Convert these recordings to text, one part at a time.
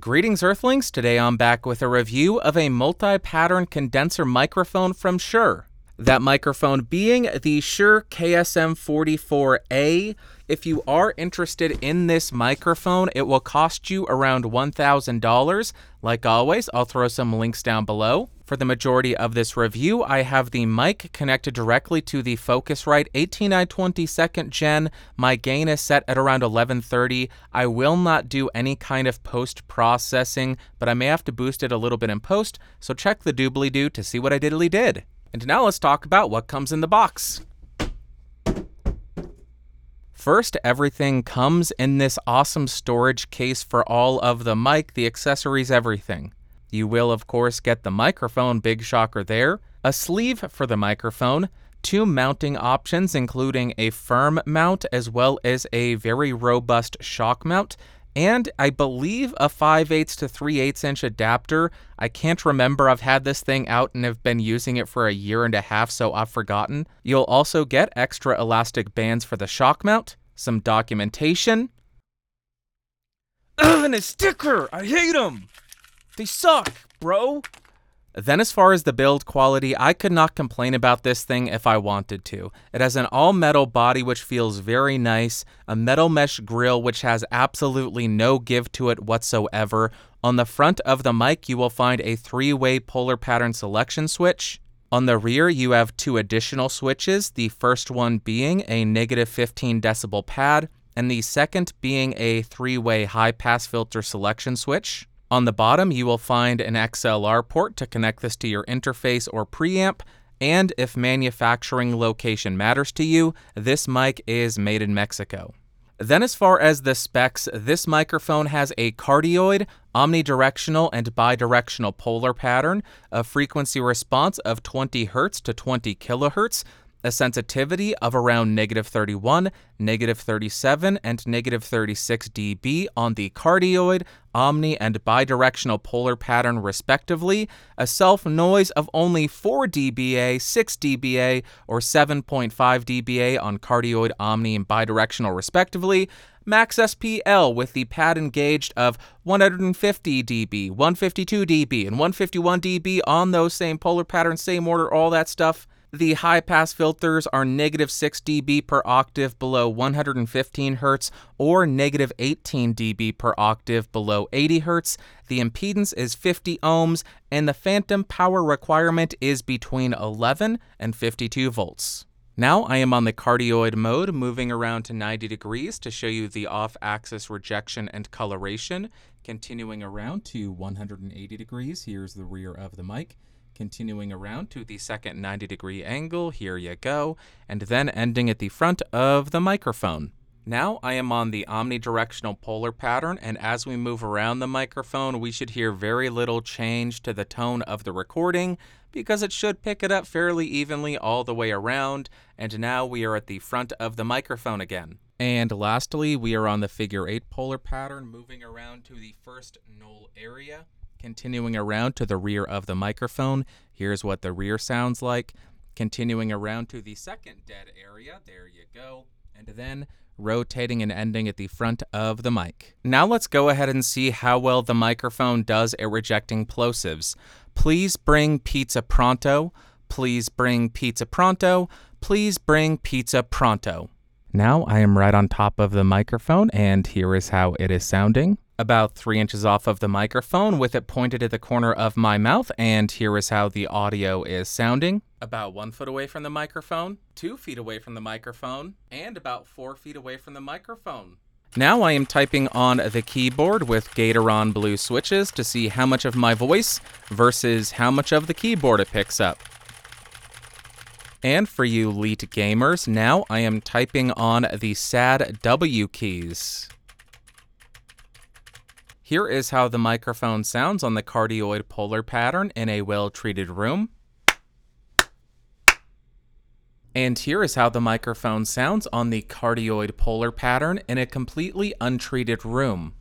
Greetings, Earthlings. Today I'm back with a review of a multi pattern condenser microphone from Shure. That microphone being the Shure KSM 44A. If you are interested in this microphone, it will cost you around $1,000. Like always, I'll throw some links down below. For the majority of this review, I have the mic connected directly to the Focusrite 18i20 second gen. My gain is set at around 1130. I will not do any kind of post processing, but I may have to boost it a little bit in post, so check the doobly doo to see what I diddly did. And now let's talk about what comes in the box. First, everything comes in this awesome storage case for all of the mic, the accessories, everything. You will, of course, get the microphone, big shocker there, a sleeve for the microphone, two mounting options, including a firm mount as well as a very robust shock mount, and I believe a 5 8 to 3 8 inch adapter. I can't remember. I've had this thing out and have been using it for a year and a half, so I've forgotten. You'll also get extra elastic bands for the shock mount, some documentation. Ugh, and a sticker! I hate them! They suck, bro. Then, as far as the build quality, I could not complain about this thing if I wanted to. It has an all metal body which feels very nice, a metal mesh grill which has absolutely no give to it whatsoever. On the front of the mic, you will find a three way polar pattern selection switch. On the rear, you have two additional switches, the first one being a negative 15 decibel pad, and the second being a three way high pass filter selection switch. On the bottom, you will find an XLR port to connect this to your interface or preamp. And if manufacturing location matters to you, this mic is made in Mexico. Then, as far as the specs, this microphone has a cardioid, omnidirectional, and bidirectional polar pattern, a frequency response of 20 Hz to 20 kHz, a sensitivity of around negative 31, negative 37, and negative 36 dB on the cardioid, omni, and bidirectional polar pattern, respectively, a self noise of only 4 dBA, 6 dBA, or 7.5 dBA on cardioid, omni, and bidirectional, respectively, max SPL with the pad engaged of 150 dB, 152 dB, and 151 dB on those same polar patterns, same order, all that stuff. The high pass filters are negative 6 dB per octave below 115 Hz or negative 18 dB per octave below 80 Hz. The impedance is 50 ohms and the phantom power requirement is between 11 and 52 volts. Now I am on the cardioid mode, moving around to 90 degrees to show you the off-axis rejection and coloration. Continuing around to 180 degrees, here's the rear of the mic. Continuing around to the second 90 degree angle, here you go, and then ending at the front of the microphone. Now I am on the omnidirectional polar pattern, and as we move around the microphone, we should hear very little change to the tone of the recording because it should pick it up fairly evenly all the way around. And now we are at the front of the microphone again. And lastly, we are on the figure eight polar pattern, moving around to the first null area. Continuing around to the rear of the microphone, here's what the rear sounds like. Continuing around to the second dead area, there you go. And then rotating and ending at the front of the mic. Now let's go ahead and see how well the microphone does at rejecting plosives. Please bring pizza pronto. Please bring pizza pronto. Please bring pizza pronto. Now I am right on top of the microphone, and here is how it is sounding about three inches off of the microphone with it pointed at the corner of my mouth, and here is how the audio is sounding. About one foot away from the microphone, two feet away from the microphone, and about four feet away from the microphone. Now I am typing on the keyboard with Gateron blue switches to see how much of my voice versus how much of the keyboard it picks up. And for you elite gamers, now I am typing on the SAD W keys. Here is how the microphone sounds on the cardioid polar pattern in a well treated room. And here is how the microphone sounds on the cardioid polar pattern in a completely untreated room.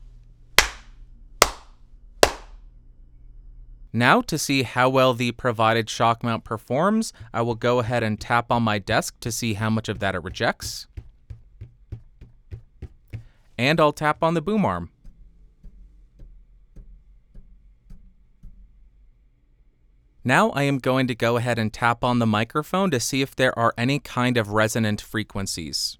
Now to see how well the provided shock mount performs, I will go ahead and tap on my desk to see how much of that it rejects. And I'll tap on the boom arm. Now I am going to go ahead and tap on the microphone to see if there are any kind of resonant frequencies.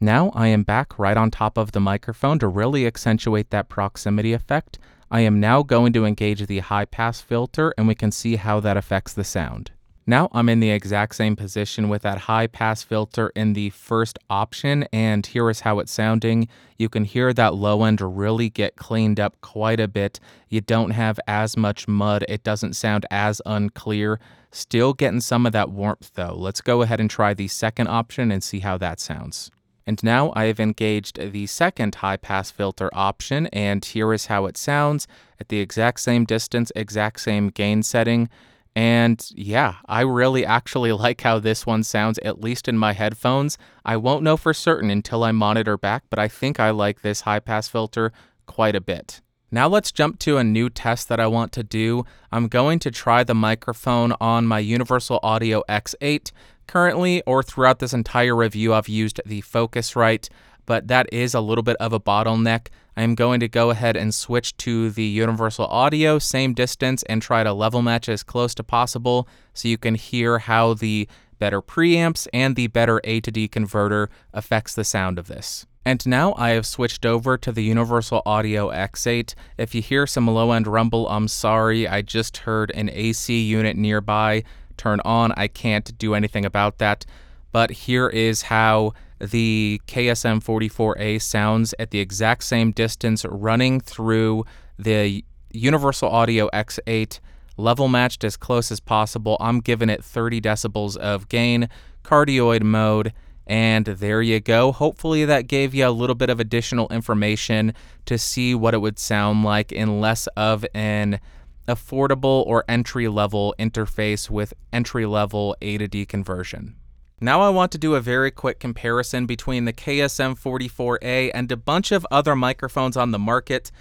Now I am back right on top of the microphone to really accentuate that proximity effect. I am now going to engage the high pass filter and we can see how that affects the sound. Now I'm in the exact same position with that high pass filter in the first option and here is how it's sounding. You can hear that low end really get cleaned up quite a bit. You don't have as much mud. It doesn't sound as unclear. Still getting some of that warmth though. Let's go ahead and try the second option and see how that sounds. And now I have engaged the second high pass filter option, and here is how it sounds at the exact same distance, exact same gain setting. And yeah, I really actually like how this one sounds, at least in my headphones. I won't know for certain until I monitor back, but I think I like this high pass filter quite a bit. Now let's jump to a new test that I want to do. I'm going to try the microphone on my Universal Audio X8. Currently, or throughout this entire review, I've used the Focusrite, but that is a little bit of a bottleneck. I am going to go ahead and switch to the Universal Audio, same distance, and try to level match as close to possible so you can hear how the better preamps and the better A to D converter affects the sound of this. And now I have switched over to the Universal Audio X8. If you hear some low end rumble, I'm sorry. I just heard an AC unit nearby turn on. I can't do anything about that. But here is how the KSM 44A sounds at the exact same distance running through the Universal Audio X8 level matched as close as possible. I'm giving it 30 decibels of gain, cardioid mode, and there you go. Hopefully, that gave you a little bit of additional information to see what it would sound like in less of an affordable or entry level interface with entry level A to D conversion. Now I want to do a very quick comparison between the KSM 44A and a bunch of other microphones on the market.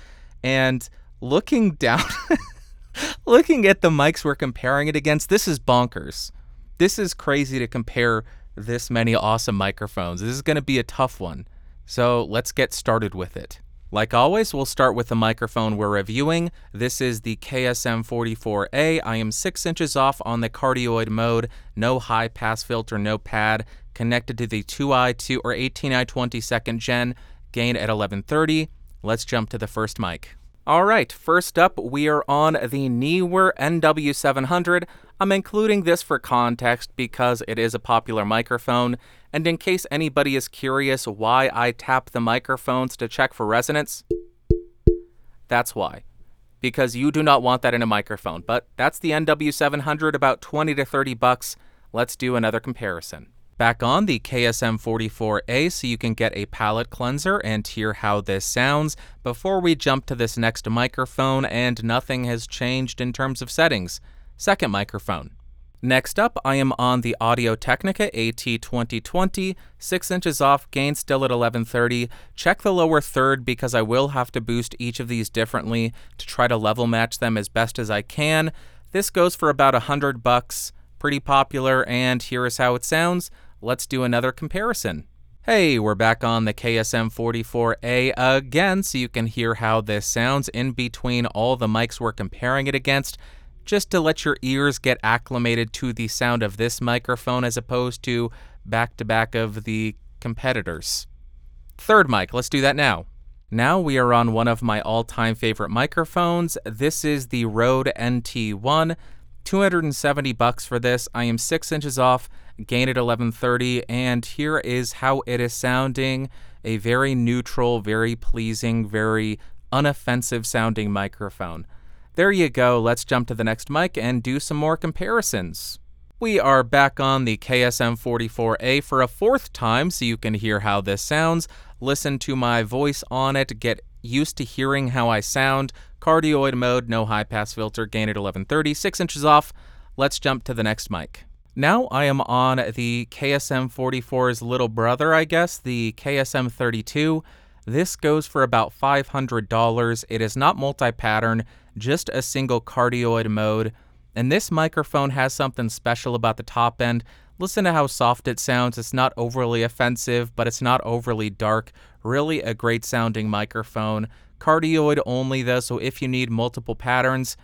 And looking down, looking at the mics we're comparing it against, this is bonkers. This is crazy to compare this many awesome microphones. This is going to be a tough one. So let's get started with it. Like always, we'll start with the microphone we're reviewing. This is the KSM44A. I am 6 inches off on the cardioid mode, no high pass filter, no pad, connected to the 2i2 or 18i20 second gen, gain at 1130. Let's jump to the first mic. All right, first up, we are on the Neewer NW700. I'm including this for context because it is a popular microphone, and in case anybody is curious why I tap the microphones to check for resonance, that's why. Because you do not want that in a microphone, but that's the NW700, about 20 to 30 bucks. Let's do another comparison. Back on the KSM 44A so you can get a palate cleanser and hear how this sounds before we jump to this next microphone and nothing has changed in terms of settings. Second microphone. Next up, I am on the Audio Technica AT2020, 6 inches off, gain still at 1130. Check the lower third because I will have to boost each of these differently to try to level match them as best as I can. This goes for about 100 bucks, pretty popular, and here is how it sounds let's do another comparison. Hey, we're back on the KSM 44A again, so you can hear how this sounds in between all the mics we're comparing it against, just to let your ears get acclimated to the sound of this microphone as opposed to back to back of the competitors. Third mic, let's do that now. Now we are on one of my all time favorite microphones. This is the Rode NT1. 270 bucks for this. I am six inches off, gain at 1130, and here is how it is sounding. A very neutral, very pleasing, very unoffensive sounding microphone. There you go. Let's jump to the next mic and do some more comparisons. We are back on the KSM 44A for a fourth time so you can hear how this sounds. Listen to my voice on it, get used to hearing how I sound. Cardioid mode, no high pass filter, gain at 1130, 6 inches off. Let's jump to the next mic. Now I am on the KSM 44's little brother, I guess, the KSM 32. This goes for about $500. It is not multi pattern, just a single cardioid mode. And this microphone has something special about the top end. Listen to how soft it sounds. It's not overly offensive, but it's not overly dark. Really a great sounding microphone. Cardioid only though, so if you need multiple patterns,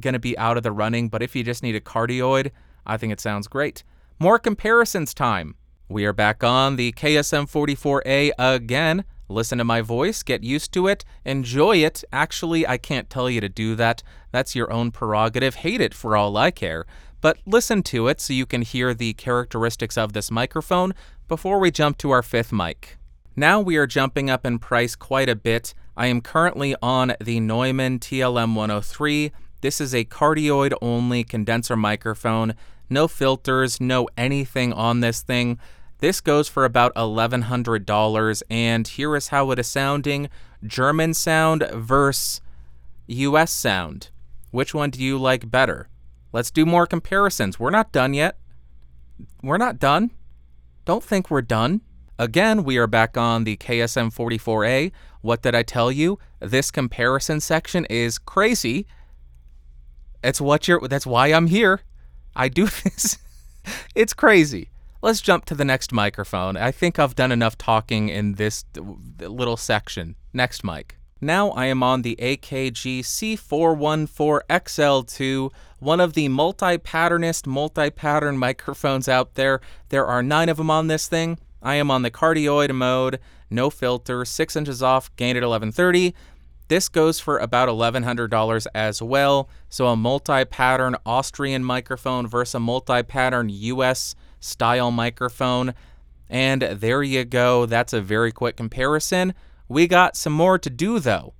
to be out of the running, but if you just need a cardioid, I think it sounds great. More comparisons time. We are back on the KSM 44A again. Listen to my voice, get used to it, enjoy it. Actually, I can't tell you to do that. That's your own prerogative. Hate it for all I care. But listen to it so you can hear the characteristics of this microphone before we jump to our fifth mic. Now we are jumping up in price quite a bit. I am currently on the Neumann TLM 103. This is a cardioid only condenser microphone. No filters, no anything on this thing. This goes for about $1,100, and here is how it is sounding German sound versus US sound. Which one do you like better? Let's do more comparisons. We're not done yet. We're not done. Don't think we're done. Again, we are back on the KSM 44A. What did I tell you? This comparison section is crazy. It's what you're that's why I'm here. I do this. it's crazy. Let's jump to the next microphone. I think I've done enough talking in this little section. Next mic. Now I am on the AKG C414XL2, one of the multi-patternist multi-pattern microphones out there. There are nine of them on this thing. I am on the cardioid mode, no filter, 6 inches off, gain at 1130. This goes for about $1,100 as well. So a multi-pattern Austrian microphone versus a multi-pattern US style microphone. And there you go. That's a very quick comparison. We got some more to do though.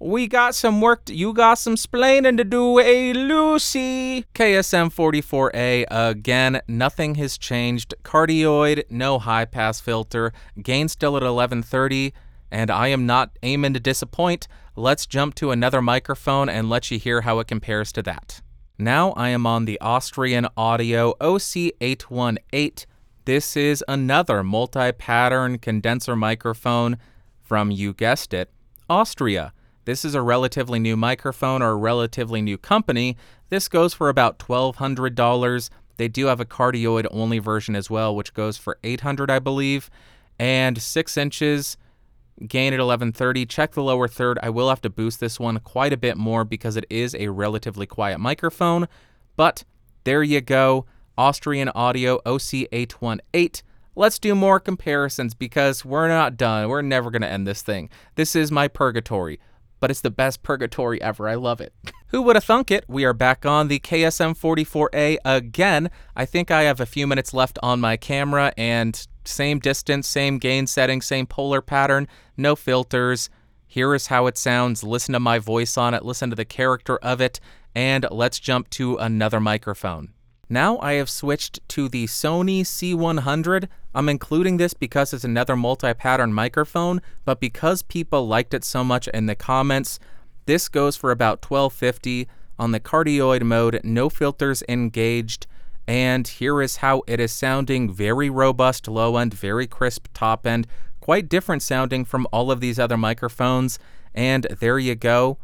We got some work. To, you got some splaining to do, eh, a Lucy. KSM 44A again. Nothing has changed. Cardioid, no high pass filter. Gain still at 1130. And I am not aiming to disappoint. Let's jump to another microphone and let you hear how it compares to that. Now I am on the Austrian Audio OC818. This is another multi pattern condenser microphone from, you guessed it, Austria. This is a relatively new microphone or a relatively new company. This goes for about $1,200. They do have a cardioid only version as well, which goes for 800 I believe. And 6 inches gain at 1130. Check the lower third. I will have to boost this one quite a bit more because it is a relatively quiet microphone. But there you go. Austrian Audio OC818. Let's do more comparisons because we're not done. We're never going to end this thing. This is my purgatory, but it's the best purgatory ever. I love it. Who would have thunk it? We are back on the KSM 44A again. I think I have a few minutes left on my camera and same distance, same gain setting, same polar pattern, no filters. Here is how it sounds. Listen to my voice on it, listen to the character of it, and let's jump to another microphone. Now I have switched to the Sony C100. I'm including this because it's another multi-pattern microphone, but because people liked it so much in the comments, this goes for about 1250 on the cardioid mode, no filters engaged. And here is how it is sounding very robust low end, very crisp top end, quite different sounding from all of these other microphones. And there you go.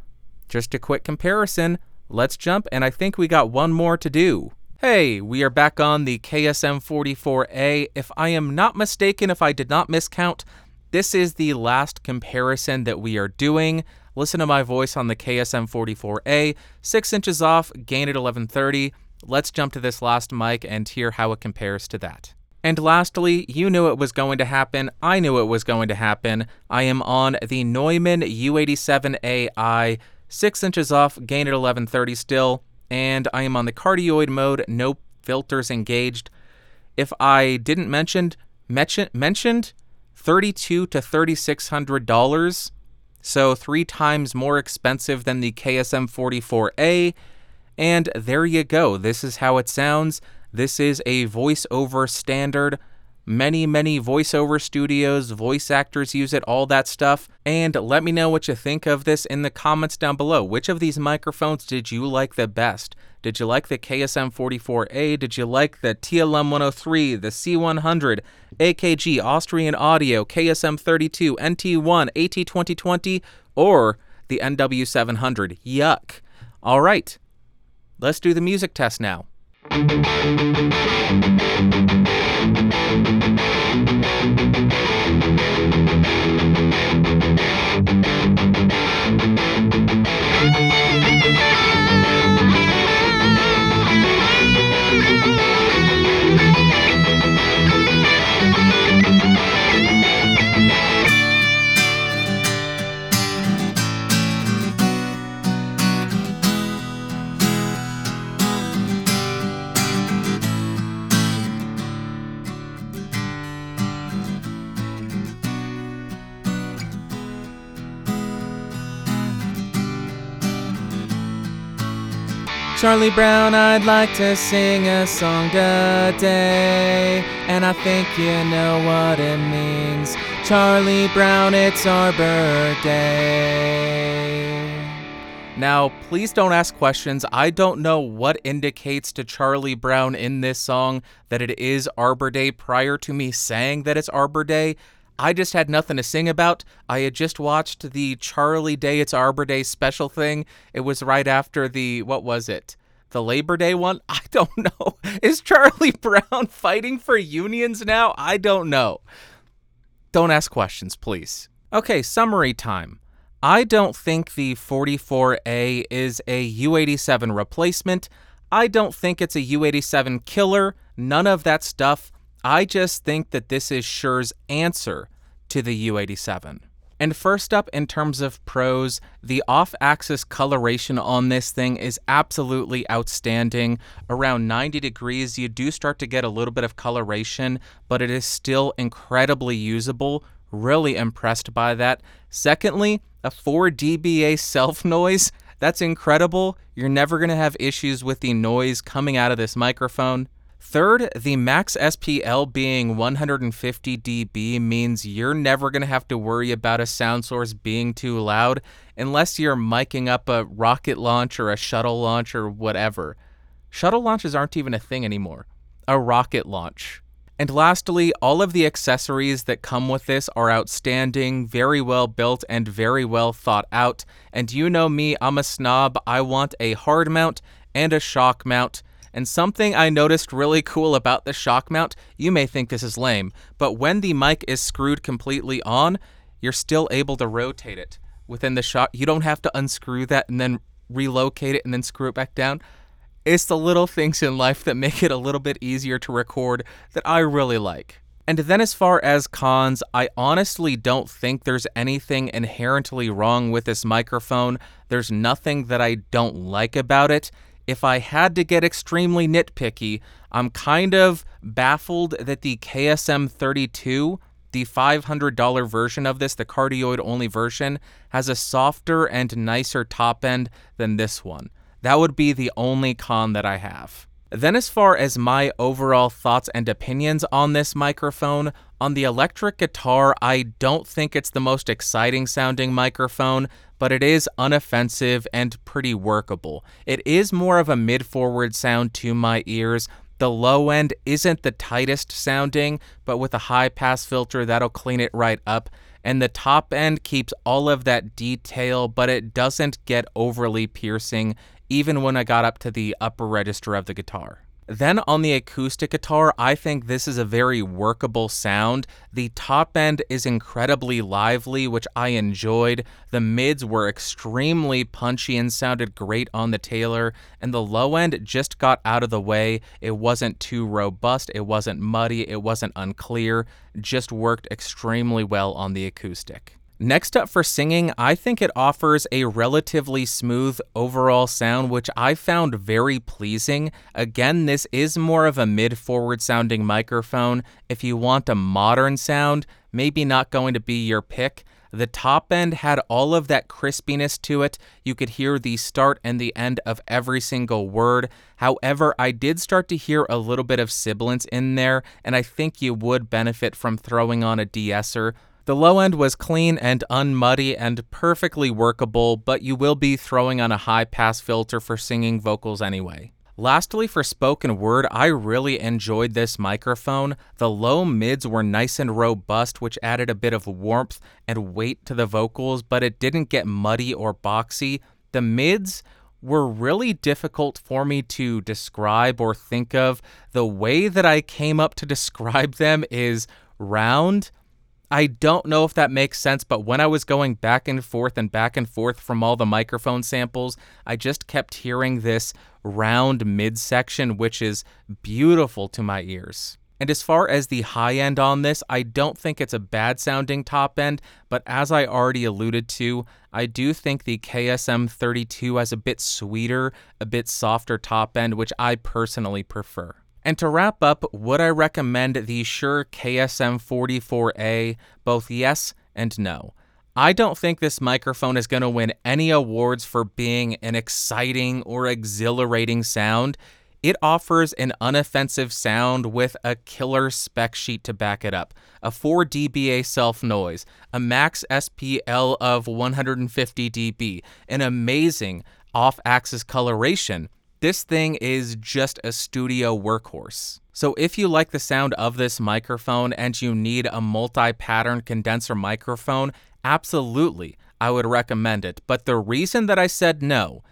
Just a quick comparison. Let's jump, and I think we got one more to do. Hey, we are back on the KSM 44A. If I am not mistaken, if I did not miscount, this is the last comparison that we are doing. Listen to my voice on the KSM 44A, 6 inches off, gain at 1130. Let's jump to this last mic and hear how it compares to that. And lastly, you knew it was going to happen. I knew it was going to happen. I am on the Neumann U87AI, 6 inches off, gain at 1130 still, and I am on the cardioid mode, no filters engaged. If I didn't mention mention mentioned 32 to 3600 dollars, so 3 times more expensive than the KSM 44A and there you go. This is how it sounds. This is a voiceover standard. Many, many voiceover studios, voice actors use it, all that stuff. And let me know what you think of this in the comments down below. Which of these microphones did you like the best? Did you like the KSM 44A? Did you like the TLM 103, the C100, AKG, Austrian Audio, KSM 32, NT1, AT 2020, or the NW700? Yuck. All right. Let's do the music test now. Thank you. Charlie Brown, I'd like to sing a song today, and I think you know what it means. Charlie Brown, it's Arbor Day. Now, please don't ask questions. I don't know what indicates to Charlie Brown in this song that it is Arbor Day prior to me saying that it's Arbor Day. I just had nothing to sing about. I had just watched the Charlie Day It's Arbor Day special thing. It was right after the what was it? The Labor Day one? I don't know. Is Charlie Brown fighting for unions now? I don't know. Don't ask questions, please. Okay, summary time. I don't think the 44A is a U 87 replacement. I don't think it's a U 87 killer. None of that stuff. I just think that this is Shure's answer to the U87. And first up, in terms of pros, the off axis coloration on this thing is absolutely outstanding. Around 90 degrees, you do start to get a little bit of coloration, but it is still incredibly usable. Really impressed by that. Secondly, a 4 dBA self noise. That's incredible. You're never going to have issues with the noise coming out of this microphone. Third, the max SPL being 150 dB means you're never going to have to worry about a sound source being too loud unless you're miking up a rocket launch or a shuttle launch or whatever. Shuttle launches aren't even a thing anymore. A rocket launch. And lastly, all of the accessories that come with this are outstanding, very well built, and very well thought out. And you know me, I'm a snob. I want a hard mount and a shock mount. And something I noticed really cool about the shock mount, you may think this is lame, but when the mic is screwed completely on, you're still able to rotate it within the shock. You don't have to unscrew that and then relocate it and then screw it back down. It's the little things in life that make it a little bit easier to record that I really like. And then, as far as cons, I honestly don't think there's anything inherently wrong with this microphone. There's nothing that I don't like about it if I had to get extremely nitpicky, I'm kind of baffled that the KSM 32, the $500 version of this, the cardioid only version, has a softer and nicer top end than this one. That would be the only con that I have. Then, as far as my overall thoughts and opinions on this microphone, on the electric guitar, I don't think it's the most exciting sounding microphone, but it is unoffensive and pretty workable. It is more of a mid forward sound to my ears. The low end isn't the tightest sounding, but with a high pass filter, that'll clean it right up. And the top end keeps all of that detail, but it doesn't get overly piercing even when I got up to the upper register of the guitar. Then on the acoustic guitar, I think this is a very workable sound. The top end is incredibly lively, which I enjoyed. The mids were extremely punchy and sounded great on the Taylor, and the low end just got out of the way. It wasn't too robust, it wasn't muddy, it wasn't unclear, just worked extremely well on the acoustic. Next up for singing, I think it offers a relatively smooth overall sound, which I found very pleasing. Again, this is more of a mid forward sounding microphone. If you want a modern sound, maybe not going to be your pick. The top end had all of that crispiness to it. You could hear the start and the end of every single word. However, I did start to hear a little bit of sibilance in there, and I think you would benefit from throwing on a de-esser. The low end was clean and unmuddy and perfectly workable, but you will be throwing on a high pass filter for singing vocals anyway. Lastly, for spoken word, I really enjoyed this microphone. The low mids were nice and robust, which added a bit of warmth and weight to the vocals, but it didn't get muddy or boxy. The mids were really difficult for me to describe or think of. The way that I came up to describe them is round. I don't know if that makes sense, but when I was going back and forth and back and forth from all the microphone samples, I just kept hearing this round midsection, which is beautiful to my ears. And as far as the high end on this, I don't think it's a bad sounding top end, but as I already alluded to, I do think the KSM 32 has a bit sweeter, a bit softer top end, which I personally prefer. And to wrap up, would I recommend the Shure KSM 44A? Both yes and no. I don't think this microphone is going to win any awards for being an exciting or exhilarating sound. It offers an unoffensive sound with a killer spec sheet to back it up, a 4 dBA self noise, a max SPL of 150 dB, an amazing off axis coloration. This thing is just a studio workhorse. So, if you like the sound of this microphone and you need a multi pattern condenser microphone, absolutely, I would recommend it. But the reason that I said no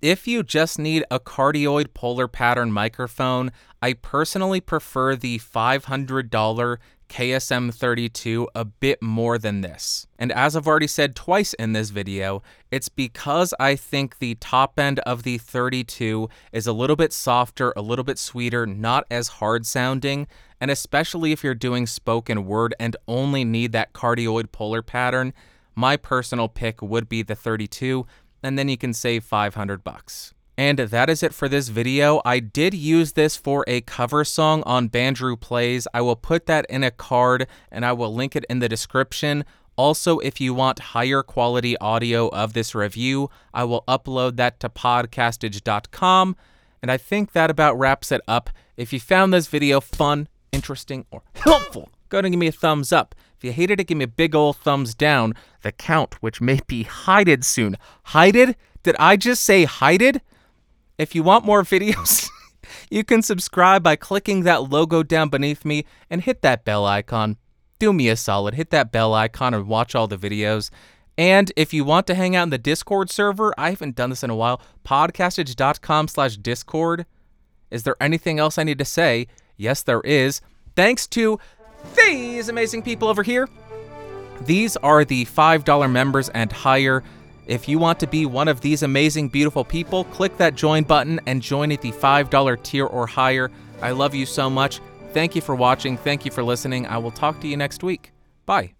if you just need a cardioid polar pattern microphone, I personally prefer the $500 KSM32 a bit more than this. And as I've already said twice in this video, it's because I think the top end of the 32 is a little bit softer, a little bit sweeter, not as hard sounding, and especially if you're doing spoken word and only need that cardioid polar pattern, my personal pick would be the 32 and then you can save 500 bucks. And that is it for this video. I did use this for a cover song on Bandrew Plays. I will put that in a card and I will link it in the description. Also, if you want higher quality audio of this review, I will upload that to podcastage.com. And I think that about wraps it up. If you found this video fun, interesting, or helpful, go ahead and give me a thumbs up. If you hated it, give me a big old thumbs down. The count, which may be hided soon. Hided? Did I just say hided? If you want more videos, you can subscribe by clicking that logo down beneath me and hit that bell icon. Do me a solid, hit that bell icon and watch all the videos. And if you want to hang out in the Discord server, I haven't done this in a while, podcastage.com slash Discord. Is there anything else I need to say? Yes, there is. Thanks to these amazing people over here. These are the $5 members and higher. If you want to be one of these amazing, beautiful people, click that join button and join at the $5 tier or higher. I love you so much. Thank you for watching. Thank you for listening. I will talk to you next week. Bye.